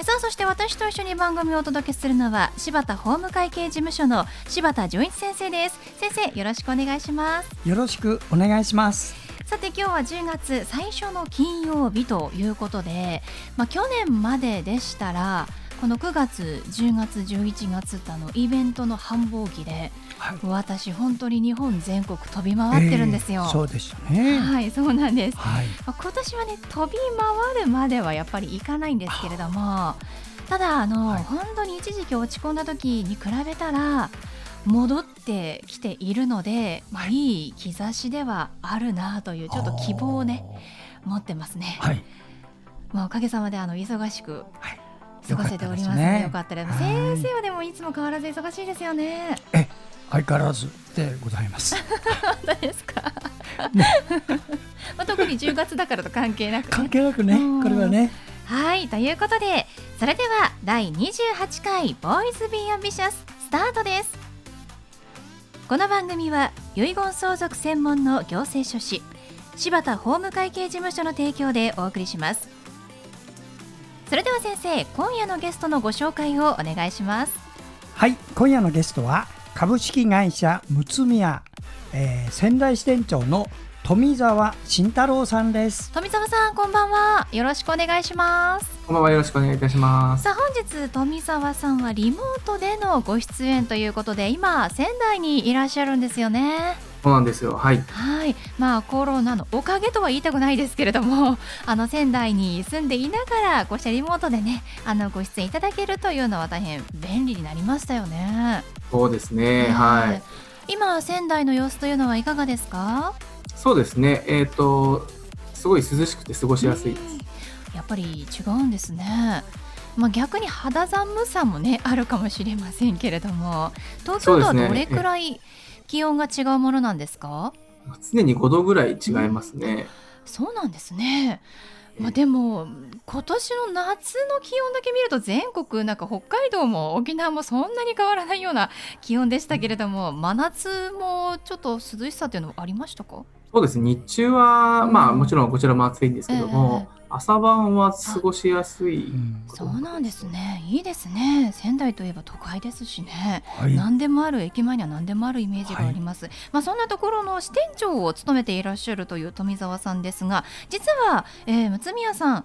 さあそして私と一緒に番組をお届けするのは柴田法務会計事務所の柴田純一先生です。先生よろしくお願いします。よろしくお願いします。さて今日は10月最初の金曜日ということで、まあ、去年まででしたらこの9月10月11月ってあのイベントの繁忙期で、はい、私本当に日本全国飛び回ってるんですよ、えー、そうでしたね。はいそうなんです、はい、まあ、今年はね飛び回るまではやっぱり行かないんですけれどもただあの、はい、本当に一時期落ち込んだ時に比べたら戻ってきているので、まあ、いい兆しではあるなというちょっと希望をね持ってますね。はい、まあ、おかげさまであの忙しく、はい過ごせておりますね。よかったです。先生はでもいつも変わらず忙しいですよね。え、相変わらずでございます。本当ですか？まあ特に10月だからと関係なく、ね、関係なくね、これはね。はいということでそれでは第28回ボーイズビーアンビシャススタートですこの番組は遺言相続専門の行政書士柴田法務会計事務所の提供でお送りしますそれでは先生今夜のゲストのご紹介をお願いします。はい今夜のゲストは株式会社むつみや、えー、仙台支店長の富澤慎太郎さんです富澤さんこんばんはよろしくお願いしますこんばんはよろしくお願いいたしますさあ本日富澤さんはリモートでのご出演ということで今仙台にいらっしゃるんですよねそうなんですよ。はい。はい。まあコロナのおかげとは言いたくないですけれども、あの仙台に住んでいながらこうしたリモートでね、あのご出演いただけるというのは大変便利になりましたよね。そうですね。はい。今仙台の様子というのはいかがですか？そうですね。えっ、ー、とすごい涼しくて過ごしやすいです。やっぱり違うんですね。まあ、逆に肌寒さもね あるかもしれませんけれども。東京とはどれくらい気温が違うものなんですか？常に5度ぐらい違いますね、うん、そうなんですねまあ、でも今年の夏の気温だけ見ると全国なんか北海道も沖縄もそんなに変わらないような気温でしたけれども、真夏もちょっと涼しさというのはありましたか？そうです日中は、まあもちろんこちらも暑いんですけども、えー朝晩は過ごしやすい、そうなんですね。いいですね。仙台といえば都会ですしね、はい、何でもある駅前には何でもあるイメージがあります、はい、まあそんなところの支店長を務めていらっしゃるという富澤さんですが実は、えー、むつみやさん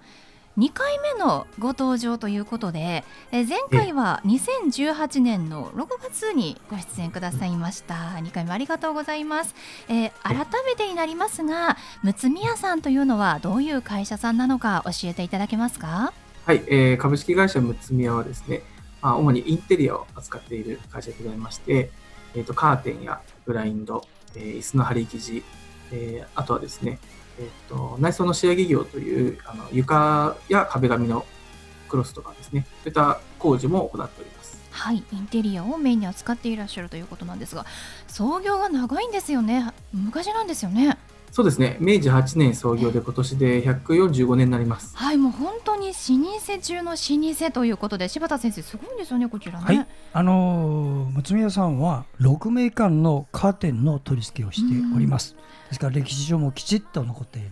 2回目のご登場ということで、え前回は2018年の6月にご出演くださいました。2回目ありがとうございます、えー、改めてになりますがむつみやさんというのはどういう会社さんなのか教えていただけますか？はい、えー、株式会社むつみやはですね、まあ、主にインテリアを扱っている会社でございまして、えーと、カーテンやブラインド、えー、椅子の張り生地、えー、あとはですねえっと、内装の仕上げ業というあの床や壁紙のクロスとかですね。そういった工事も行っております。はい。インテリアをメインに扱っていらっしゃるということなんですが創業が長いんですよね。昔なんですよね。そうですね。明治8年創業で今年で145年になります。はいもう本当に老舗中の老舗ということで柴田先生すごいんですよねこちらね。はい。あのむつみやさんは6名間のカーテンの取り付けをしております、ですから歴史上もきちっと残っている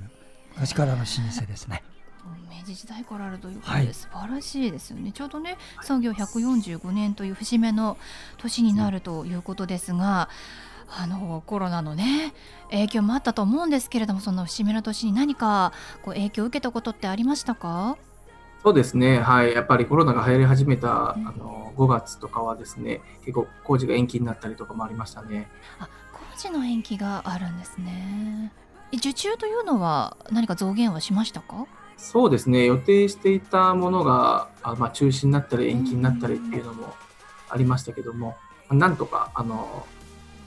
昔からの老舗ですね。明治時代からあるということで、素晴らしいですよね、ちょうどね創業145年という節目の年になるということですが、あのコロナのね影響もあったと思うんですけれどもその節目の年に何かこう影響を受けたことってありましたか？そうですね、はい、やっぱりコロナが流行り始めた、うん、あの5月とかはですね結構工事が延期になったりとかもありましたね。あ時の延期があるんですね。受注というのは何か増減はしましたか？そうですね。予定していたものがあ、まあ、中止になったり延期になったりっていうのもありましたけども、なんとかあの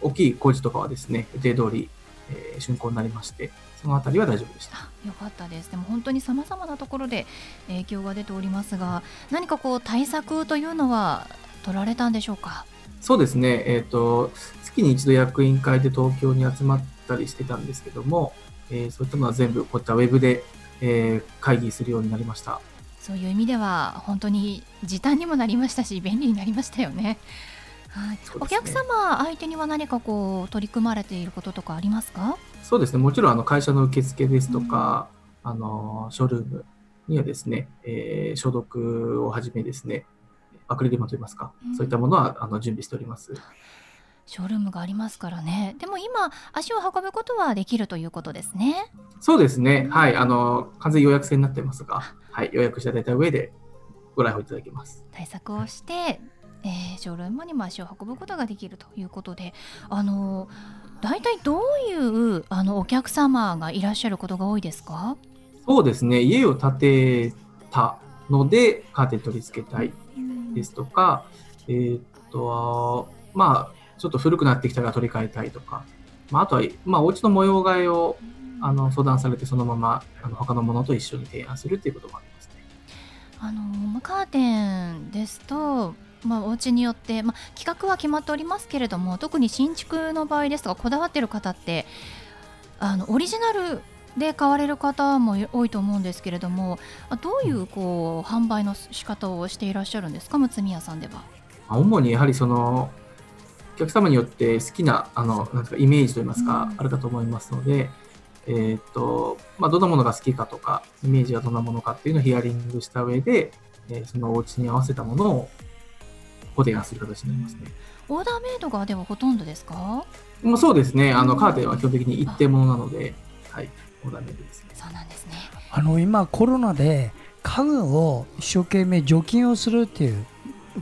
大きい工事とかはですね予定通り、えー竣工になりまして、そのあたりは大丈夫でした。あよかったですでも本当にさまざまなところで影響が出ておりますが何かこう対策というのは取られたんでしょうか？そうですね、えっ、と、月に一度役員会で東京に集まったりしてたんですけども、えーそういったのは全部こういったウェブで、えー会議するようになりました。そういう意味では本当に時短にもなりましたし便利になりましたよね。はい、ね客様相手には何かこう取り組まれていることとかありますか？そうですね、もちろんあの会社の受付ですとか、あのショールームにはですね、えー消毒をはじめですね、アクリル板といいますか、うんそういったものはあの準備しております。ショールームがありますからね。でも今足を運ぶことはできるということですね。そうですね、はい、あの完全予約制になってますが、はい、予約していただいた上でご来訪いただけます。対策をして、えーショールームにも足を運ぶことができるということで、あの大体どういうあのお客様がいらっしゃることが多いですか？そうですね、家を建てたので、カーテン取り付けたいですとか、えーっとは、まあ、ちょっと古くなってきたから取り替えたいとか、まあ、あとは、まあ、お家の模様替えをあの相談されて、そのままあの他のものと一緒に提案するっていうこともありますね。あのまあカーテンですと、まあ、お家によって、まあ、企画は決まっておりますけれども特に新築の場合ですとかこだわってる方ってあのオリジナルで買われる方も多いと思うんですけれどもあどういうこう販売の仕方をしていらっしゃるんですか？むつみやさんでは。まあ主にやはりその、お客様によって好きなあのなんかイメージといいますか、うん。あるかと思いますので、えーっとまあ、どんなものが好きかとか、イメージがどんなものかっていうのをヒアリングした上で、えーそのお家に合わせたものをご提案する形になりますね。オーダーメイドがではほとんどですか？まあ、そうですね、あのうんカーテンは基本的に一定ものなので、はい、オーダーメイドですね。そうなんですね。あの今コロナで家具を一生懸命除菌をするっていう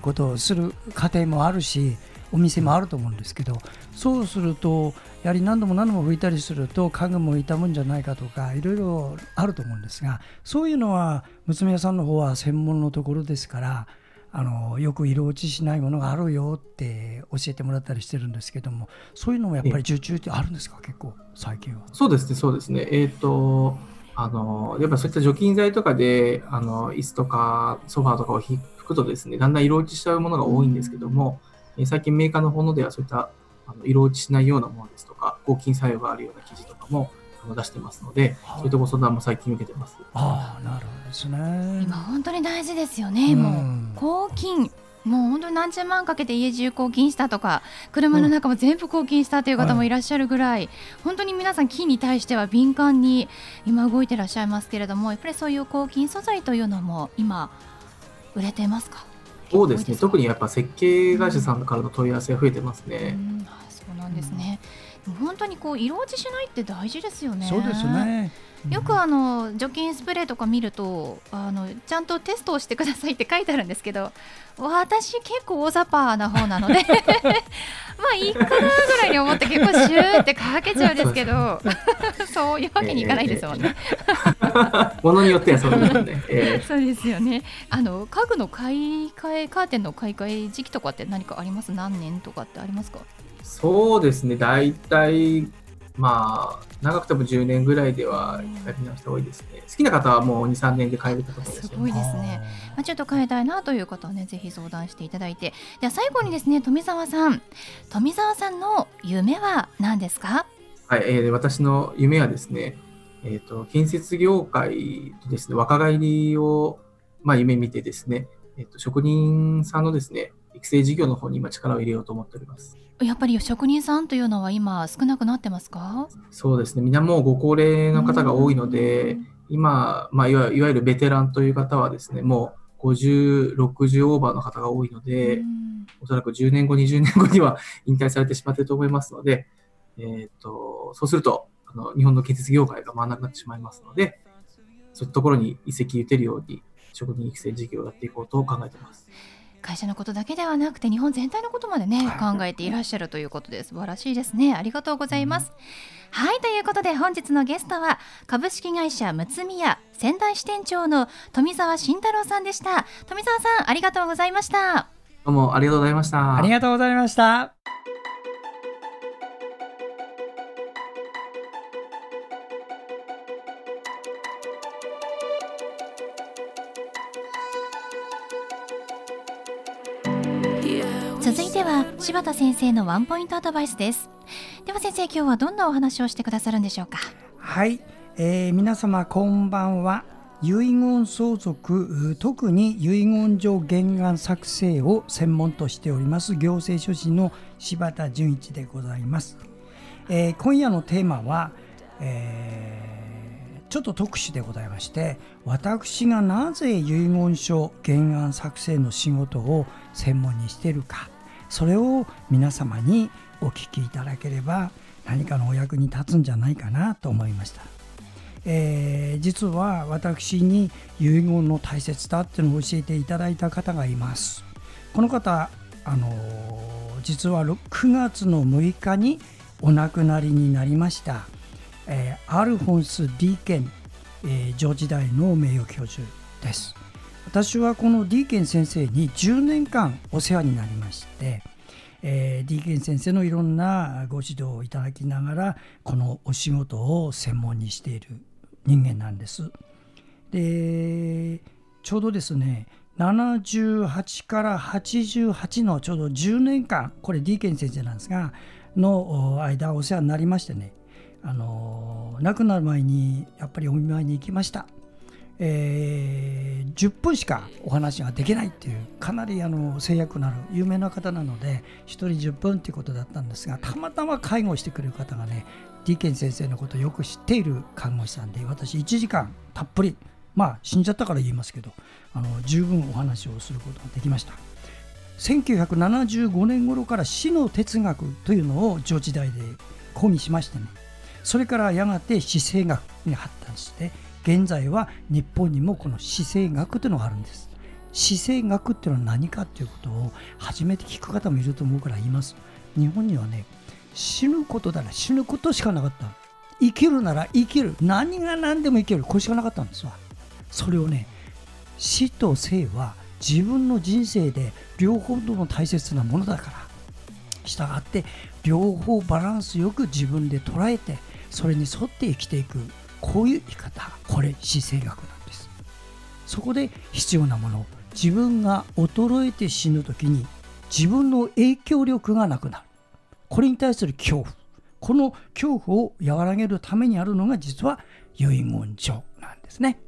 ことをする家庭もあるしお店もあると思うんですけどそうするとやはり何度も何度も拭いたりすると家具も傷むんじゃないかとかいろいろあると思うんですがそういうのは娘屋さんの方は専門のところですからあのよく色落ちしないものがあるよって教えてもらったりしてるんですけどもそういうのもやっぱり受注ってあるんですか？結構最近は。そうですね、そうですね。えっ、と、あの、やっぱそういった除菌剤とかで、あの、椅子とかソファーとかをひ拭くとですね、だんだん色落ちしちゃうものが多いんですけども、えー最近メーカーの方のではそういったあの色落ちしないようなものですとか、抗菌作用があるような生地とかもあの出してますので、そういったご相談も最近受けてます。ああなるほどですね。今本当に大事ですよね、もう抗菌もう本当に何十万かけて家中抗菌したとか車の中も全部抗菌したという方もいらっしゃるぐらい、本当に皆さん菌に対しては敏感に今動いてらっしゃいますけれどもやっぱりそういう抗菌素材というのも今売れてますか？そうですね、特ににやっぱ設計会社さんからの問い合わせが増えてますね。そうなんですね、でも本当にこう色落ちしないって大事ですよね。そうですね。よくあの除菌スプレーとか見るとあのちゃんとテストをしてくださいって書いてあるんですけど私結構大雑把な方なので まあいいかなぐらいに思って結構シューってかけちゃうんですけどそういうわけにいかないですもんね。ものによってはそうですね。えそうですよね。あの家具の買い替えカーテンの買い替え時期とかって何かあります？何年とかってありますか？ーそうですね、大体、まあ、長くても10年ぐらいではやり直した方がいいですね。好きな方はもう2、3年で買える方もいらっしゃいますすごいですね。まあ、ちょっと変えたいなという方はねぜひ相談していただいて。では最後にですね富澤さん。富澤さんの夢は何ですか？はい、えー私の夢はですね、えっ、と、建設業界とですね、若返りを、まあ、夢見てですね、えっ、と、職人さんのですね、育成事業の方に今力を入れようと思っております。やっぱり職人さんというのは今少なくなってますか？そうですね、みんなもうご高齢の方が多いので、今、まあ、いわいわゆるベテランという方はですね、もう50、60オーバーの方が多いので、おそらく10年後、20年後には 引退されてしまっていると思いますので、えっ、と、そうすると、あの、日本の建設業界が回らなくなってしまいますので、そういうところに一石打てるように、職人育成事業をやっていこうと考えています。会社のことだけではなくて日本全体のことまでね考えていらっしゃるということで素晴らしいですね。ありがとうございます、はいということで本日のゲストは株式会社むつみや仙台支店長の富澤慎太郎さんでした。富澤さんありがとうございました。どうもありがとうございました。ありがとうございました。続いては柴田先生のワンポイントアドバイスです。では先生今日はどんなお話をしてくださるんでしょうか？はい、えー、皆様こんばんは。遺言相続特に遺言状原案作成を専門としております行政書士の柴田純一でございます、えー、今夜のテーマは、えー、ちょっと特殊でございまして私がなぜ遺言書原案作成の仕事を専門にしているか。それを皆様にお聞きいただければ何かのお役に立つんじゃないかなと思いました。えー、実は私に遺言の大切さっていうのを教えていただいた方がいます。この方、あのー、実は9月の6日にお亡くなりになりました、えー、アルフォンス・ディーケン、えー、上時代の名誉教授です。私はこのディーケン先生に10年間お世話になりまして、えー、ディーケン先生のいろんなご指導をいただきながらこのお仕事を専門にしている人間なんです。でちょうどですね78から88のちょうど10年間これディーケン先生なんですがの間お世話になりましてねあの亡くなる前にやっぱりお見舞いに行きました。えー、10分しかお話ができないっていうかなりあの制約のある有名な方なので1人10分っていうことだったんですがたまたま介護してくれる方がねディケン先生のことをよく知っている看護師さんで私1時間たっぷりまあ死んじゃったから言いますけどあの十分お話をすることができました。1975年頃から死の哲学というのを上時代で講義しましてねそれからやがて死生学に発展して現在は日本にもこの死生学というのがあるんです。死生学っていうのは何かっていうことを初めて聞く方もいると思うから言います。日本にはね死ぬことなら死ぬことしかなかった。生きるなら生きる。何が何でも生きる。これしかなかったんですわ。それをね死と生は自分の人生で両方とも大切なものだから。したがって両方バランスよく自分で捉えてそれに沿って生きていく。こういう生き方これ死生学なんです。そこで必要なもの自分が衰えて死ぬ時に自分の影響力がなくなる。これに対する恐怖。この恐怖を和らげるためにあるのが実は遺言書なんですね。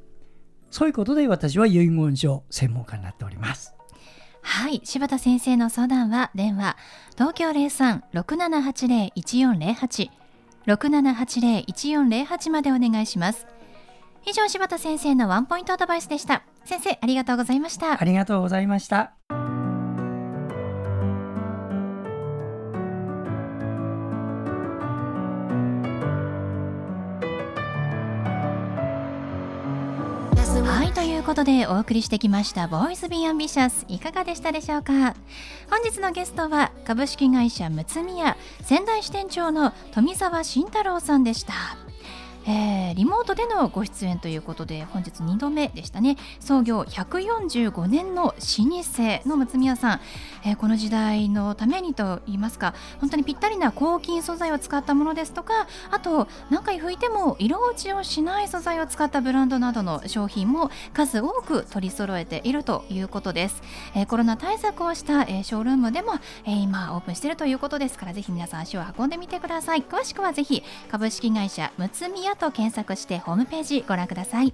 そういうことで私は遺言書専門家になっております。はい。柴田先生の相談は電話東京03-6780-1408 6780-1408までお願いします。以上柴田先生のワンポイントアドバイスでした。先生ありがとうございました。ありがとうございました。ということでお送りしてきました「ボーイズ・ビー・アンビシャス」いかがでしたでしょうか？本日のゲストは株式会社むつみや仙台支店長の富澤慎太郎さんでした。えー、リモートでのご出演ということで本日2度目でしたね。創業145年の老舗のむつみやさん、えー、この時代のためにと言いますか本当にぴったりな抗菌素材を使ったものですとかあと何回拭いても色落ちをしない素材を使ったブランドなどの商品も数多く取り揃えているということです、えー、コロナ対策をした、えショールームでも、え今オープンしているということですからぜひ皆さん足を運んでみてください。詳しくはぜひ株式会社むつみ屋と検索してホームページご覧ください。